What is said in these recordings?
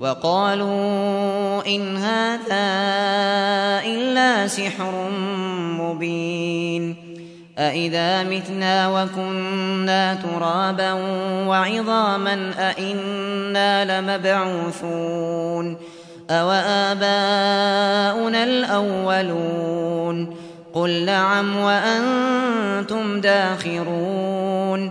وقالوا إن هذا إلا سحر مبين أإذا متنا وكنا ترابا وعظاما أإنا لمبعوثون أوآباؤنا الأولون قل نعم وأنتم داخرون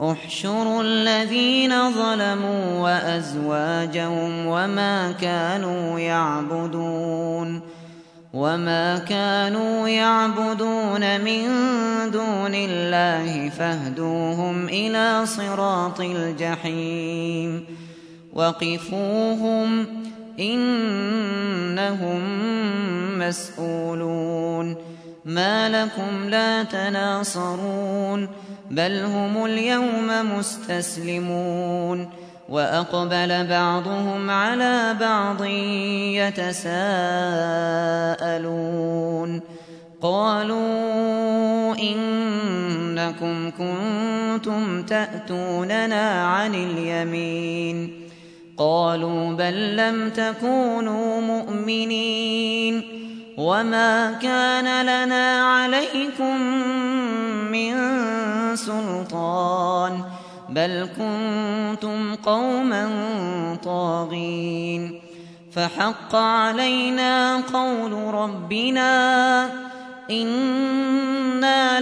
احشروا الذين ظلموا وأزواجهم وما كانوا يعبدون وما كانوا يعبدون من دون الله فاهدوهم إلى صراط الجحيم وقفوهم إنهم مسؤولون ما لكم لا تناصرون بل هم اليوم مستسلمون وأقبل بعضهم على بعض يتساءلون قالوا إنكم كنتم تأتوننا عن اليمين قالوا بل لم تكونوا مؤمنين وما كان لنا عليكم من سلطان بل كنتم قوما طاغين. فحق علينا قول ربنا إنا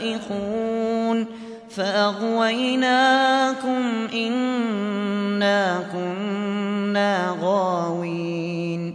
لذائقون. فأغويناكم إنا كنا غاوين.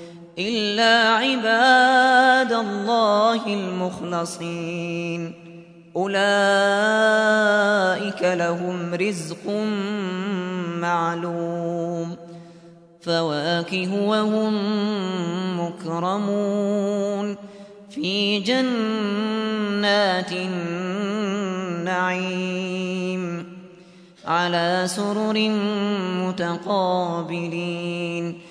إلا عباد الله المخلصين. أولئك لهم رزق معلوم. فواكه وهم مكرمون. في جنات النعيم. على سرر متقابلين.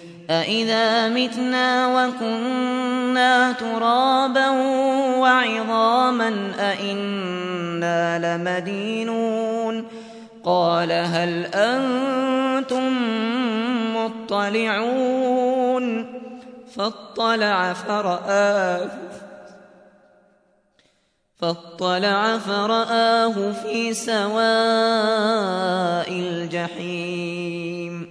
أإذا متنا وكنا ترابا وعظاما أإنا لمدينون قال هل أنتم مطلعون فاطلع فرآه فاطلع فرآه في سواء الجحيم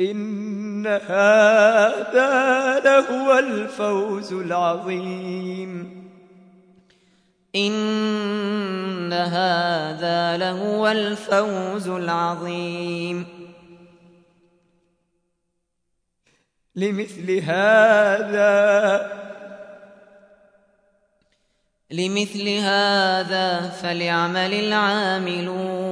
إن هذا لهو الفوز العظيم. إن هذا لهو الفوز العظيم. لمثل هذا. لمثل هذا فليعمل العاملون.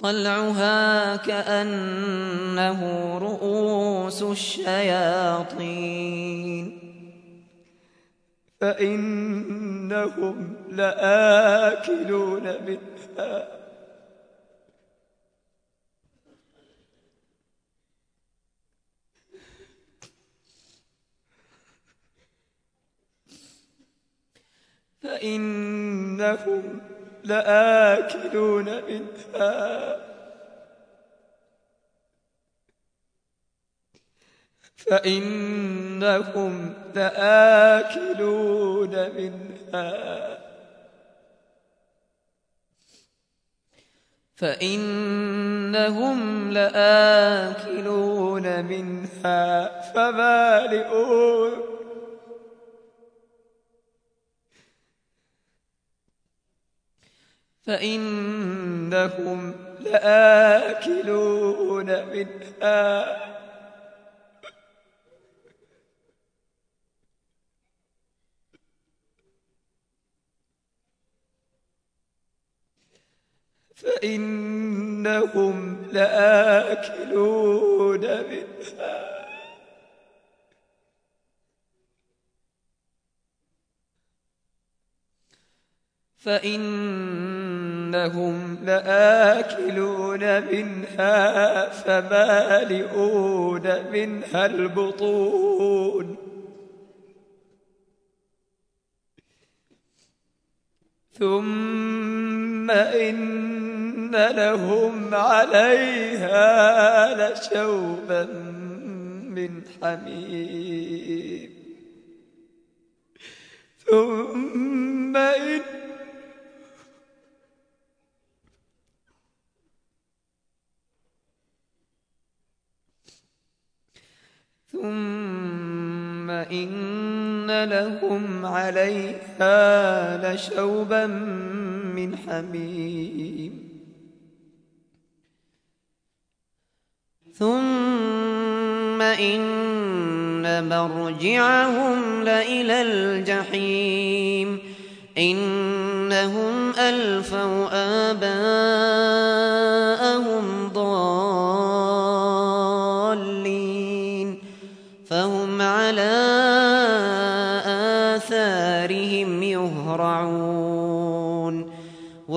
طلعها كأنه رؤوس الشياطين. فإنهم لآكلون منها. فإنهم لآكلون منها. فإنهم لآكلون منها. فإنهم لآكلون منها. فمالئون فإنهم لآكلون منها. فإنهم لآكلون منها. فإنهم لآكلون منها فمالئون منها البطون. ثم إن لهم عليها لشوبا من حميم. ثم إن ثم وإن لهم عليها لشوبا من حميم ثم إن مرجعهم لإلى الجحيم إنهم ألفوا آباءهم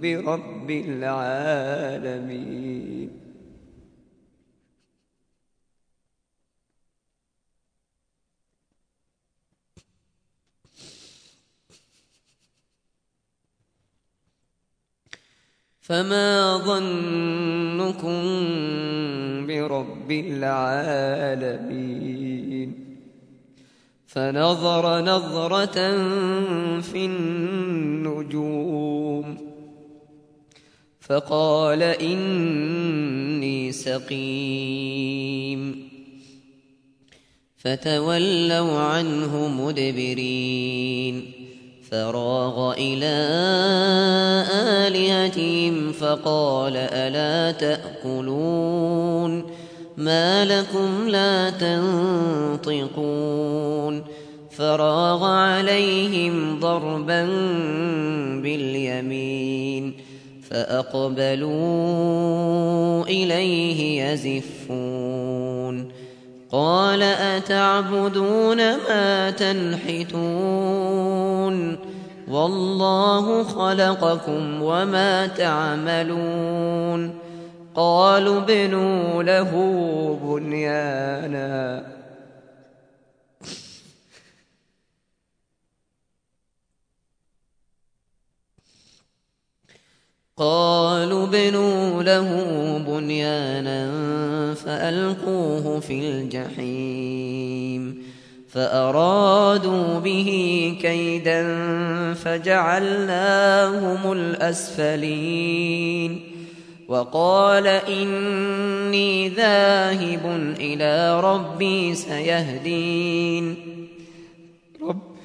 برب العالمين. فما ظنكم برب العالمين. فنظر نظرة في النجوم. فقال إني سقيم. فتولوا عنه مدبرين. فراغ إلى آلهتهم فقال ألا تأكلون ما لكم لا تنطقون فراغ عليهم ضربا باليمين فأقبلوا إليه يزفون قال أتعبدون ما تنحتون والله خلقكم وما تعملون قالوا ابنوا له بنيانا. قالوا ابنوا له بنيانا فألقوه في الجحيم فأرادوا به كيدا فجعلناهم الأسفلين. وقال إني ذاهب إلى ربي سيهدين. رب.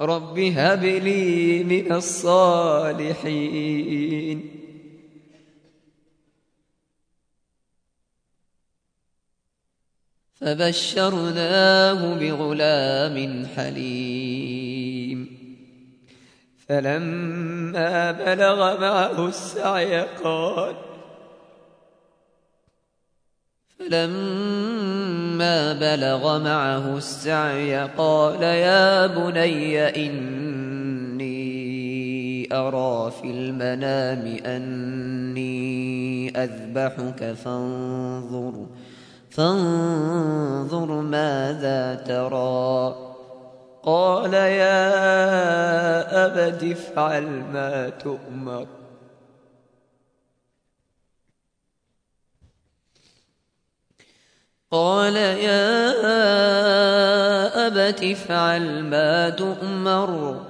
رب هب لي من الصالحين. فبشرناه بغلام حليم. فلما بلغ معه السعي قال فلما بلغ معه السعي قال يا بني إني أرى في المنام أني أذبحك فانظر فانظر ماذا ترى. قال يا أبت افعل ما تؤمر. قال يا أبت افعل ما تؤمر.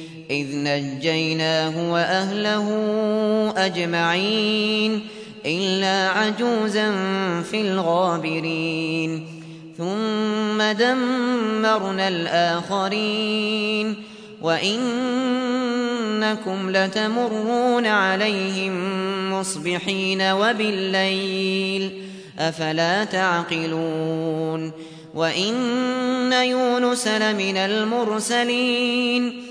إذ نجيناه وأهله أجمعين إلا عجوزا في الغابرين ثم دمرنا الآخرين وإنكم لتمرون عليهم مصبحين وبالليل أفلا تعقلون وإن يونس لمن المرسلين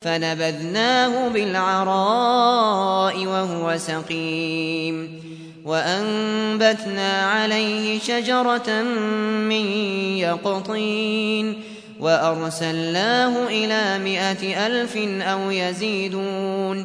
فنبذناه بالعراء وهو سقيم. وأنبتنا عليه شجرة من يقطين. وأرسلناه إلى مائة ألف أو يزيدون.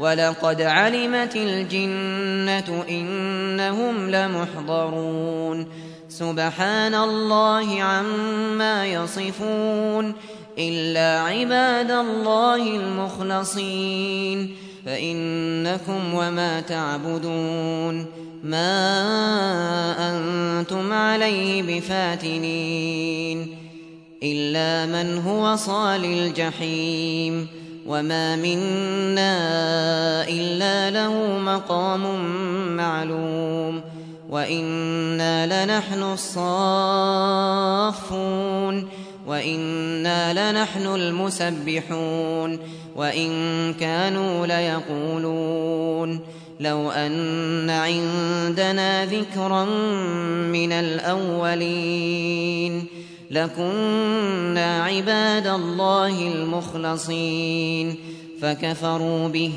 ولقد علمت الجنة إنهم لمحضرون سبحان الله عما يصفون إلا عباد الله المخلصين فإنكم وما تعبدون ما أنتم عليه بفاتنين إلا من هو صال الجحيم وما منا إلا له مقام معلوم وإنا لنحن الصافون وإنا لنحن المسبحون وإن كانوا ليقولون لو أن عندنا ذكرا من الأولين لكنا عباد الله المخلصين فكفروا به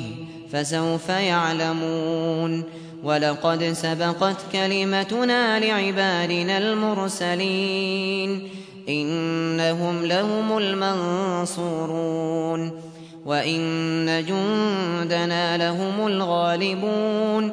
فسوف يعلمون. ولقد سبقت كلمتنا لعبادنا المرسلين إنهم لهم المنصورون. وإن جندنا لهم الغالبون.